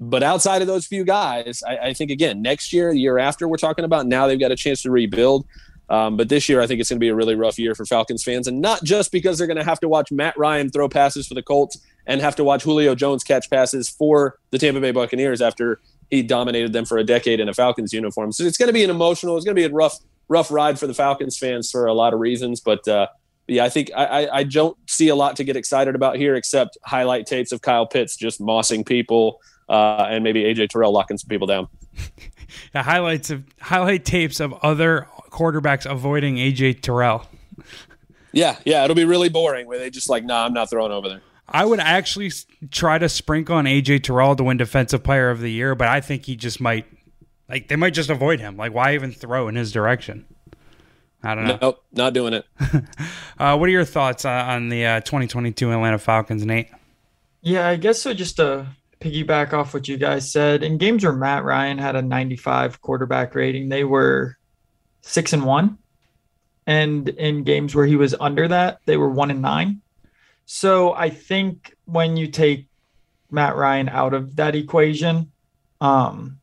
But outside of those few guys, I, I, think again next year, the year after, we're talking about now they've got a chance to rebuild. Um, but this year, I think it's going to be a really rough year for Falcons fans, and not just because they're going to have to watch Matt Ryan throw passes for the Colts and have to watch Julio Jones catch passes for the Tampa Bay Buccaneers after he dominated them for a decade in a Falcons uniform. So it's going to be an emotional, it's going to be a rough, rough ride for the Falcons fans for a lot of reasons. But uh, yeah, I think I, I don't see a lot to get excited about here except highlight tapes of Kyle Pitts just mossing people uh, and maybe AJ Terrell locking some people down. *laughs* the highlights of highlight tapes of other quarterbacks avoiding AJ Terrell. Yeah, yeah, it'll be really boring where they just like, nah, I'm not throwing over there. I would actually try to sprinkle on AJ Terrell to win Defensive Player of the Year, but I think he just might, like, they might just avoid him. Like, why even throw in his direction? I don't know. Nope, not doing it. *laughs* uh, what are your thoughts on the uh, 2022 Atlanta Falcons, Nate? Yeah, I guess so. Just to piggyback off what you guys said, in games where Matt Ryan had a 95 quarterback rating, they were six and one. And in games where he was under that, they were one and nine. So I think when you take Matt Ryan out of that equation, um,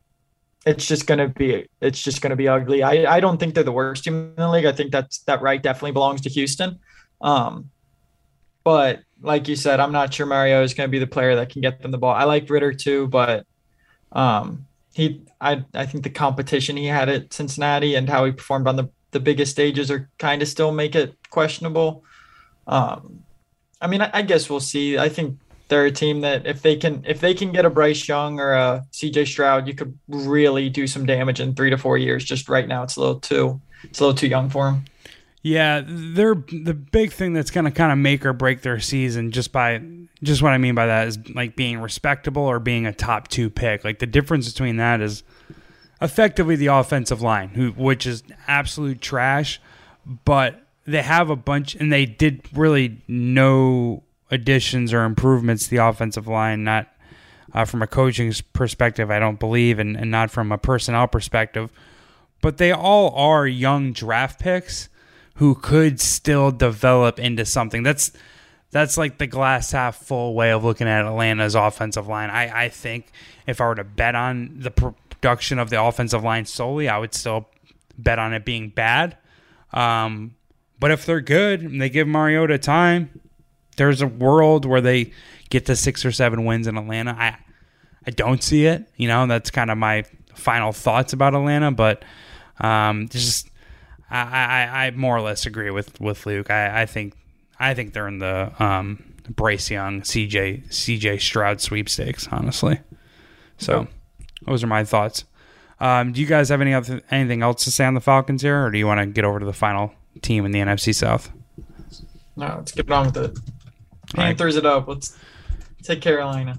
it's just gonna be it's just gonna be ugly. I, I don't think they're the worst team in the league. I think that's that right definitely belongs to Houston. Um, but like you said, I'm not sure Mario is going to be the player that can get them the ball. I like Ridder too, but um, he, I, I think the competition he had at Cincinnati and how he performed on the the biggest stages are kind of still make it questionable. Um, I mean, I, I guess we'll see. I think they're a team that if they can if they can get a Bryce Young or a CJ Stroud, you could really do some damage in three to four years. Just right now, it's a little too it's a little too young for them. Yeah, they're the big thing that's going to kind of make or break their season just by just what I mean by that is like being respectable or being a top two pick. Like the difference between that is effectively the offensive line, who which is absolute trash, but they have a bunch and they did really no additions or improvements to the offensive line, not uh, from a coaching perspective, I don't believe, and, and not from a personnel perspective. But they all are young draft picks who could still develop into something. That's that's like the glass half full way of looking at Atlanta's offensive line. I, I think if I were to bet on the production of the offensive line solely, I would still bet on it being bad. Um, but if they're good and they give Mariota time, there's a world where they get to six or seven wins in Atlanta. I I don't see it. You know, that's kind of my final thoughts about Atlanta. But um, just I, I, I more or less agree with with Luke. I, I think I think they're in the um, Bryce Young, CJ CJ Stroud sweepstakes. Honestly, so those are my thoughts. Um, do you guys have any other anything else to say on the Falcons here, or do you want to get over to the final team in the NFC South? No, let's get on with it. Panthers right. it up. Let's take Carolina.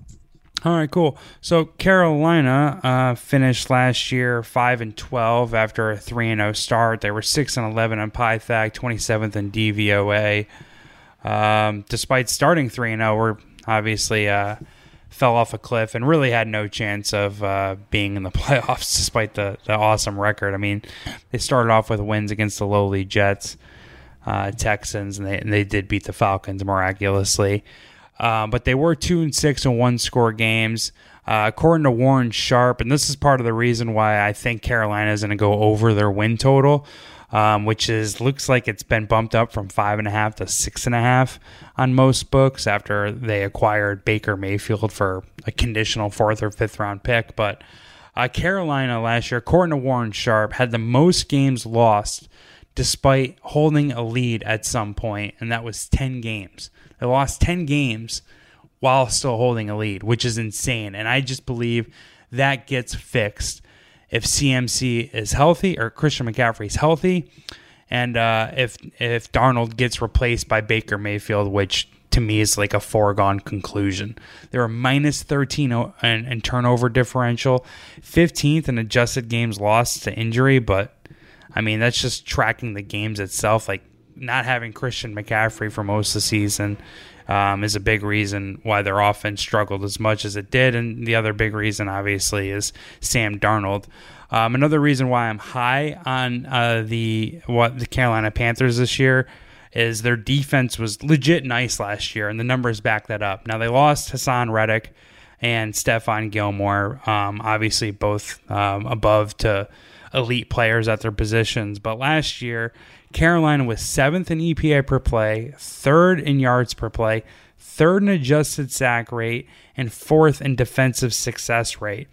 All right, cool. So Carolina uh, finished last year five and twelve after a three and zero oh start. They were six and eleven on Pythag, twenty seventh in DVOA. Um, despite starting three and zero, oh, we're obviously uh, fell off a cliff and really had no chance of uh, being in the *laughs* playoffs, despite the the awesome record. I mean, they started off with wins against the lowly Jets, uh, Texans, and they and they did beat the Falcons miraculously. Uh, but they were two and six in one score games. Uh, according to Warren Sharp, and this is part of the reason why I think Carolina is going to go over their win total, um, which is looks like it's been bumped up from five and a half to six and a half on most books after they acquired Baker Mayfield for a conditional fourth or fifth round pick. But uh, Carolina last year, according to Warren Sharp, had the most games lost despite holding a lead at some point, and that was 10 games. They lost 10 games while still holding a lead, which is insane. And I just believe that gets fixed if CMC is healthy or Christian McCaffrey is healthy, and uh, if if Darnold gets replaced by Baker Mayfield, which to me is like a foregone conclusion. They were minus 13 in, in turnover differential, 15th in adjusted games lost to injury, but I mean that's just tracking the games itself. Like not having Christian McCaffrey for most of the season um, is a big reason why their offense struggled as much as it did. And the other big reason, obviously, is Sam Darnold. Um, another reason why I'm high on uh, the what the Carolina Panthers this year is their defense was legit nice last year, and the numbers back that up. Now they lost Haason Reddick and Stephon Gilmore, um, obviously both um, above to elite players at their positions, but last year Carolina was seventh in EPA per play, third in yards per play, third in adjusted sack rate, and fourth in defensive success rate.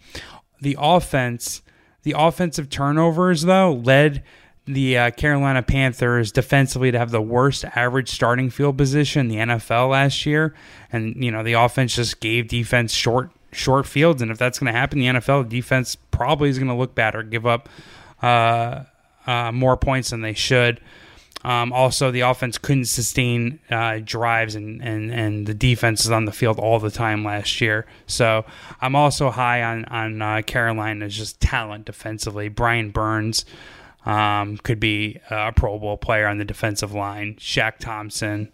The offense, the offensive turnovers, though, led the uh, Carolina Panthers defensively to have the worst average starting field position in the NFL last year. And, you know, the offense just gave defense short short fields. And if that's going to happen the NFL, defense probably is going to look bad or give up uh, uh, more points than they should. Um, also, the offense couldn't sustain uh, drives, and, and, and the defense is on the field all the time last year. So I'm also high on on uh, Carolina's just talent defensively. Brian Burns um, could be a Pro Bowl player on the defensive line. Shaq Thompson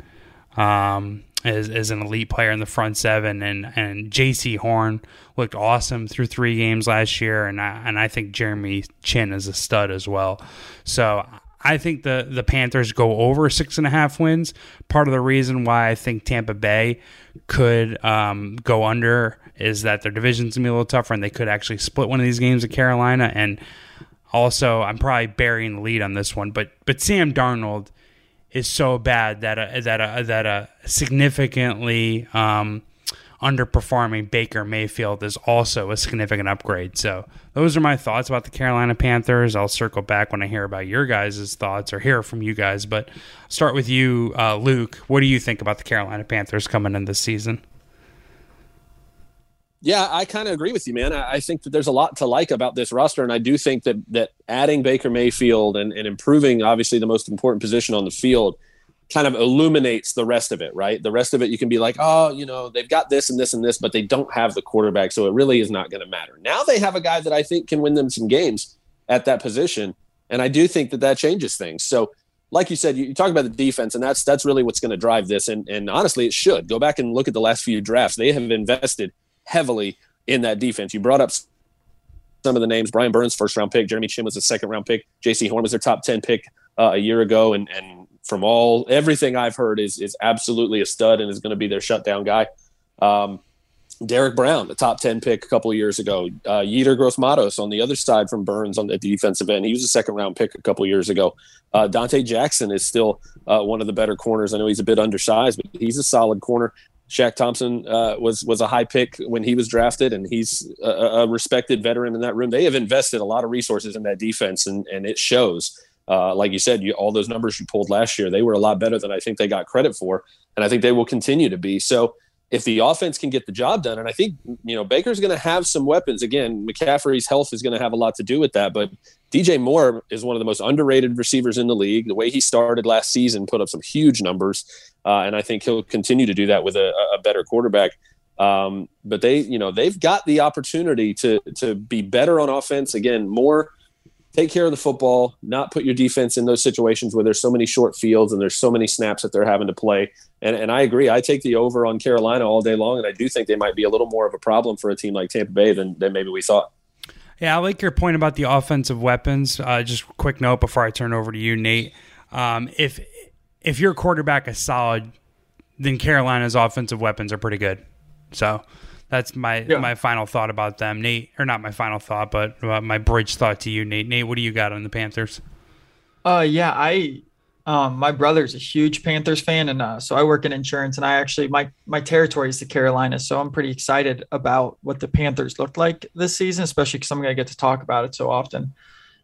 um, is, is an elite player in the front seven, and and Jaycee Horn looked awesome through three games last year, and I, and I think Jeremy Chinn is a stud as well. So I think the the Panthers go over six and a half wins. Part of the reason why I think Tampa Bay could um, go under is that their division's gonna be a little tougher, and they could actually split one of these games at Carolina. And also, I'm probably burying the lead on this one, but but Sam Darnold is so bad that a, that a, that a significantly um, underperforming Baker Mayfield is also a significant upgrade. So those are my thoughts about the Carolina Panthers. I'll circle back when I hear about your guys' thoughts or hear from you guys. But start with you, uh, Luke. What do you think about the Carolina Panthers coming in this season? Yeah, I kind of agree with you, man. I, I, think that there's a lot to like about this roster, and I do think that that adding Baker Mayfield and, and improving, obviously, the most important position on the field – kind of illuminates the rest of it, right? The rest of it, you can be like, oh, you know, they've got this and this and this, but they don't have the quarterback. So it really is not going to matter. Now they have a guy that I think can win them some games at that position. And I do think that that changes things. So, like you said, you, talk about the defense, and that's that's really what's going to drive this. And and honestly, it should go back and look at the last few drafts. They have invested heavily in that defense. You brought up some of the names: Brian Burns, first round pick; Jeremy Chinn was a second round pick; Jaycee Horn was their top ten pick uh, a year ago, and and from all everything I've heard is is absolutely a stud and is going to be their shutdown guy. Um, Derrick Brown, the top 10 pick a couple of years ago. Uh, Yetur Gross-Matos on the other side from Burns on the defensive end. He was a second round pick a couple of years ago. Uh, Donte Jackson is still uh, one of the better corners. I know he's a bit undersized, but he's a solid corner. Shaq Thompson uh, was was a high pick when he was drafted, and he's a, a, respected veteran in that room. They have invested a lot of resources in that defense, and, and it shows uh, like you said, you, all those numbers you pulled last year, they were a lot better than I think they got credit for, and I think they will continue to be. So if the offense can get the job done, and I think you know Baker's going to have some weapons. Again, McCaffrey's health is going to have a lot to do with that, but DJ Moore is one of the most underrated receivers in the league. The way he started last season put up some huge numbers, uh, and I think he'll continue to do that with a, a better quarterback. Um, but they, you know, they've got the opportunity to to be better on offense. Again, more take care of the football, not put your defense in those situations where there's so many short fields and there's so many snaps that they're having to play. And, and I agree. I take the over on Carolina all day long, and I do think they might be a little more of a problem for a team like Tampa Bay than, than maybe we thought. Yeah, I like your point about the offensive weapons. Uh, just quick note before I turn over to you, Nate. Um, if if your quarterback is solid, then Carolina's offensive weapons are pretty good. So that's my yeah. my final thought about them, Nate. Or not my final thought, but uh, my bridge thought to you, Nate. Nate, what do you got on the Panthers? Uh, yeah, I um, my brother's a huge Panthers fan, and uh, so I work in insurance, and I actually my my territory is the Carolinas, so I'm pretty excited about what the Panthers looked like this season, especially because I'm gonna get to talk about it so often.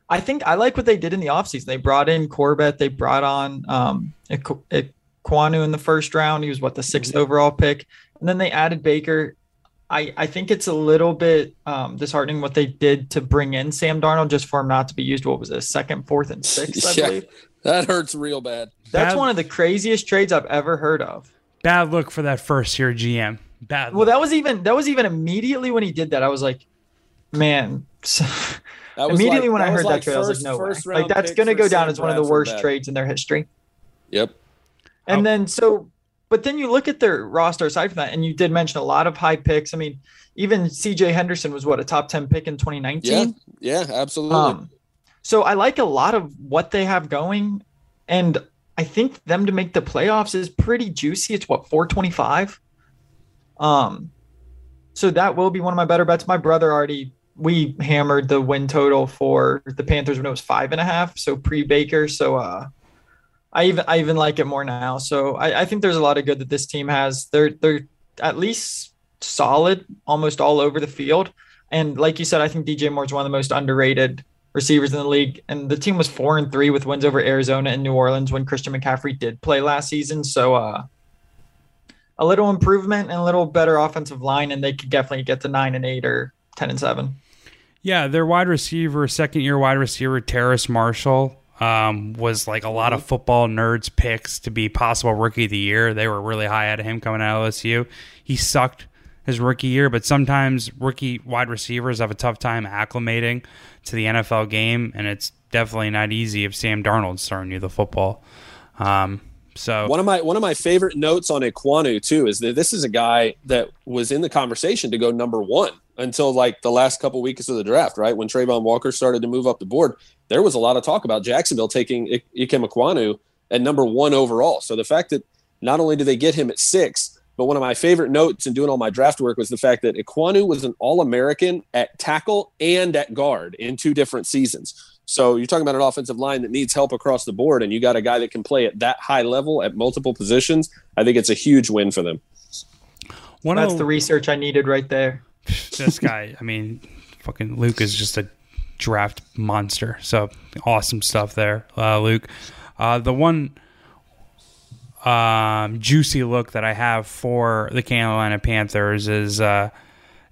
I think I like what they did in the offseason. They brought in Corbett, they brought on um, Ekwonu in the first round. He was what the 6th mm-hmm. overall pick, and then they added Baker. I, I think it's a little bit um, disheartening what they did to bring in Sam Darnold just for him not to be used. What was it, second, fourth, and sixth? I *laughs* yeah, believe that hurts real bad. That's bad, one of the craziest trades I've ever heard of. Bad look for that first year GM. Bad. Well, that was even that was even immediately when he did that. I was like, man. *laughs* immediately like, when I heard like that trade, first, I was like, no way. Like that's going to go down as one of the worst trades in their history. Yep. And oh. then so but then you look at their roster aside from that, and you did mention a lot of high picks. I mean, even CJ Henderson was what a top 10 pick in 2019. Yeah, yeah, absolutely. Um, so I like a lot of what they have going. And I think them to make the playoffs is pretty juicy. It's what 425. Um, so that will be one of my better bets. My brother already we hammered the win total for the Panthers when it was five and a half, so pre Baker. So uh I even I even like it more now. So I, I think there's a lot of good that this team has. They're they're at least solid almost all over the field. And like you said, I think DJ Moore is one of the most underrated receivers in the league. And the team was four and three with wins over Arizona and New Orleans when Christian McCaffrey did play last season. So uh, a little improvement and a little better offensive line, and they could definitely get to nine and eight or ten and seven. Yeah, their wide receiver, second year wide receiver, Terrace Marshall, um, was like a lot of football nerds picks to be possible rookie of the year. They were really high out of him coming out of LSU. He sucked his rookie year, but sometimes rookie wide receivers have a tough time acclimating to the NFL game, and it's definitely not easy if Sam Darnold's throwing you the football. Um, so one of my one of my favorite notes on Ekwonu too is that this is a guy that was in the conversation to go number one until like the last couple weeks of the draft, right? When Travon Walker started to move up the board, there was a lot of talk about Jacksonville taking Ikem Ekwonu at number one overall. So the fact that not only do they get him at six, but one of my favorite notes in doing all my draft work was the fact that Ekwonu was an All American at tackle and at guard in two different seasons. So you're talking about an offensive line that needs help across the board, and you got a guy that can play at that high level at multiple positions. I think it's a huge win for them. One That's of the research I needed right there. This guy. I mean, fucking Luke is just a draft monster. So awesome stuff there, uh, Luke. Uh, the one um, juicy look that I have for the Carolina Panthers is uh,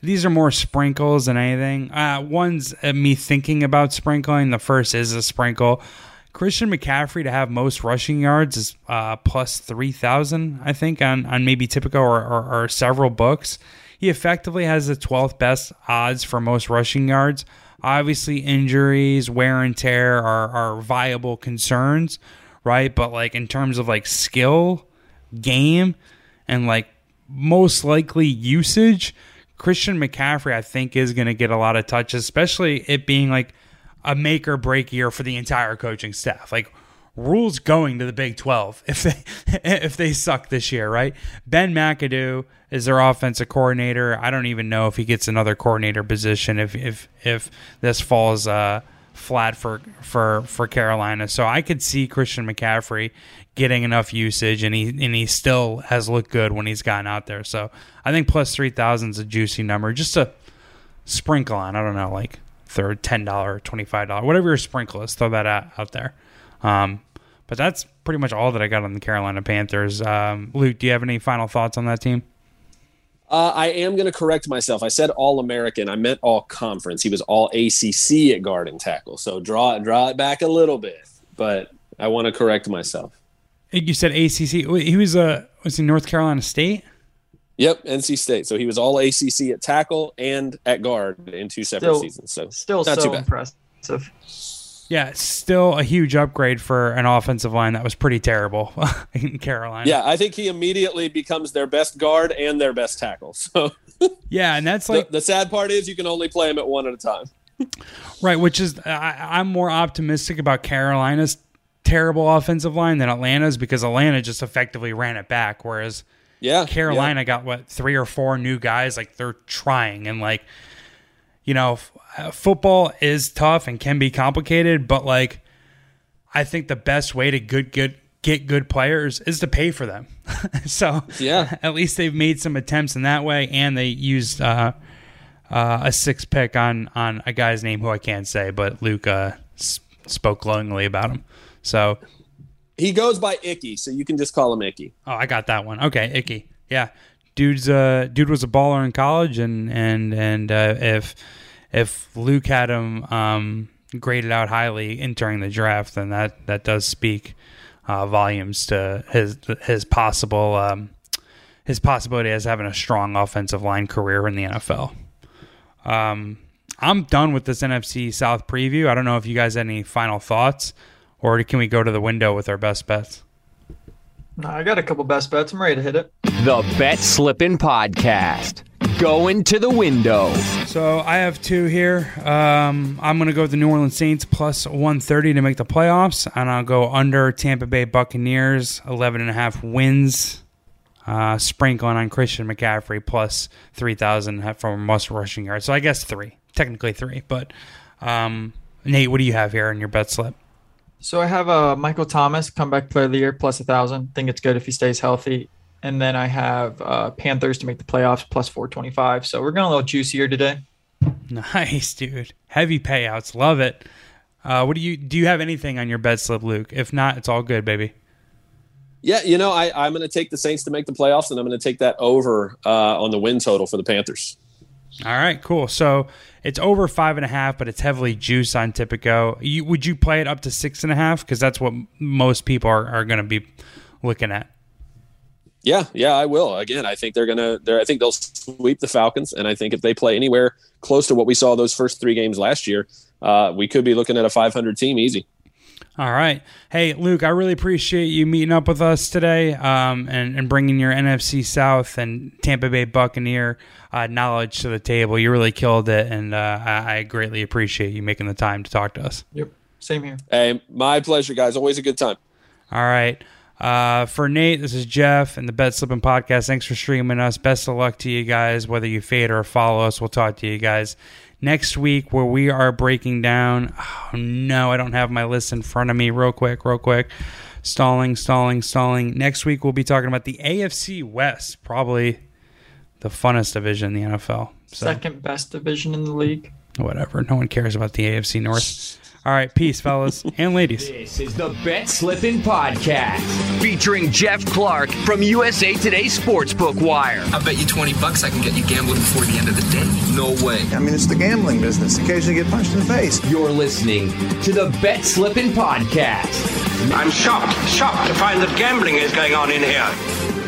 these are more sprinkles than anything. Uh, one's uh, me thinking about sprinkling. The first is a sprinkle. Christian McCaffrey to have most rushing yards is uh, plus three thousand, I think, on on maybe Tipico or, or, or several books. He effectively has the twelfth best odds for most rushing yards. Obviously, injuries, wear and tear are are viable concerns, right? But like in terms of like skill, game, and like most likely usage, Christian McCaffrey I think is going to get a lot of touches, especially it being like a make or break year for the entire coaching staff. Like Rhule's going to the Big 12 *laughs* if they if they suck this year, right? Ben McAdoo is their offensive coordinator. I don't even know if he gets another coordinator position if if if this falls uh, flat for for for Carolina. So I could see Christian McCaffrey getting enough usage, and he and he still has looked good when he's gotten out there. So I think plus three thousand is a juicy number, just to sprinkle on. I don't know, like third ten dollar, twenty five dollar, whatever your sprinkle is. Throw that out, out there. Um, but that's pretty much all that I got on the Carolina Panthers. Um, Luke, do you have any final thoughts on that team? Uh, I am going to correct myself. I said all American. I meant all conference. He was all ACC at guard and tackle. So draw draw it back a little bit. But I want to correct myself. You said ACC. He was a uh, was he North Carolina State? Yep, NC State. So he was all ACC at tackle and at guard in two separate Still- seasons. So Still not too bad. impressive. Yeah, still a huge upgrade for an offensive line that was pretty terrible *laughs* in Carolina. Yeah, I think he immediately becomes their best guard and their best tackle. *laughs* So yeah, and that's like the sad part is you can only play him at one at a time. right, which is I, I'm more optimistic about Carolina's terrible offensive line than Atlanta's because Atlanta just effectively ran it back, whereas Yeah, Carolina got what three or four new guys. Like they're trying, and like you know, f- uh, football is tough and can be complicated, but like I think the best way to good good get good players is to pay for them. *laughs* so Yeah. at least they've made some attempts in that way, and they used uh, uh, a six pick on on a guy's name who I can't say, but Luke uh, s- spoke glowingly about him. So He goes by Icky, so you can just call him Icky. Oh, I got that one. Okay, Icky. Yeah, dude's uh, dude was a baller in college, and and and uh, if if Luke had him um, graded out highly entering the draft, then that that does speak uh, volumes to his his possible um, his possibility as having a strong offensive line career in the NFL. Um, I'm done with this NFC South preview. I don't know if you guys had any final thoughts, or can we go to the window with our best bets? No, I got a couple best bets. I'm ready to hit it. The Bet Slippin' Podcast. Going to the window. So I have two here. Um, I'm going to go with the New Orleans Saints plus 130 to make the playoffs, and I'll go under Tampa Bay Buccaneers 11 and a half wins. Uh, sprinkling on Christian McCaffrey plus 3,000 from must rushing yards. So I guess three, technically three. But um, Nate, what do you have here in your bet slip? So I have uh, Michael Thomas, comeback player of the year, plus a thousand. Think it's good if he stays healthy. And then I have uh, Panthers to make the playoffs, plus 425. So we're going a little juicier today. Nice, dude. Heavy payouts. Love it. Uh, what do you do? You have anything on your bed slip, Luke? If not, it's all good, baby. Yeah, you know, I, I'm going to take the Saints to make the playoffs, and I'm going to take that over uh, on the win total for the Panthers. All right, cool. So it's over five and a half, but it's heavily juiced on Tipico. You, would you play it up to six and a half? Because that's what most people are, are going to be looking at. Yeah, yeah, I will. Again, I think they're gonna. I think they'll sweep the Falcons, and I think if they play anywhere close to what we saw those first three games last year, uh, we could be looking at a 500 team easy. All right. Hey, Luke, I really appreciate you meeting up with us today um, and, and bringing your NFC South and Tampa Bay Buccaneer uh, knowledge to the table. You really killed it, and uh, I, I greatly appreciate you making the time to talk to us. Yep. Same here. Hey, my pleasure, guys. Always a good time. All right. Uh, for Nate, this is Geoff and the Bet Slipping Podcast. Thanks for streaming us. Best of luck to you guys, whether you fade or follow us. We'll talk to you guys next week where we are breaking down. Oh, no, I don't have my list in front of me. Real quick, real quick. Stalling, stalling, stalling. Next week, we'll be talking about the AFC West. Probably the funnest division in the NFL. So, Second best division in the league. Whatever. No one cares about the AFC North. All right, peace, fellas *laughs* and ladies. This is the Bet Slippin' Podcast, featuring Geoff Clark from USA Today Sportsbook Wire. I bet you 20 bucks I can get you gambling before the end of the day. No way. I mean, it's the gambling business. Occasionally get punched in the face. You're listening to the Bet Slippin' Podcast. I'm shocked, shocked to find that gambling is going on in here.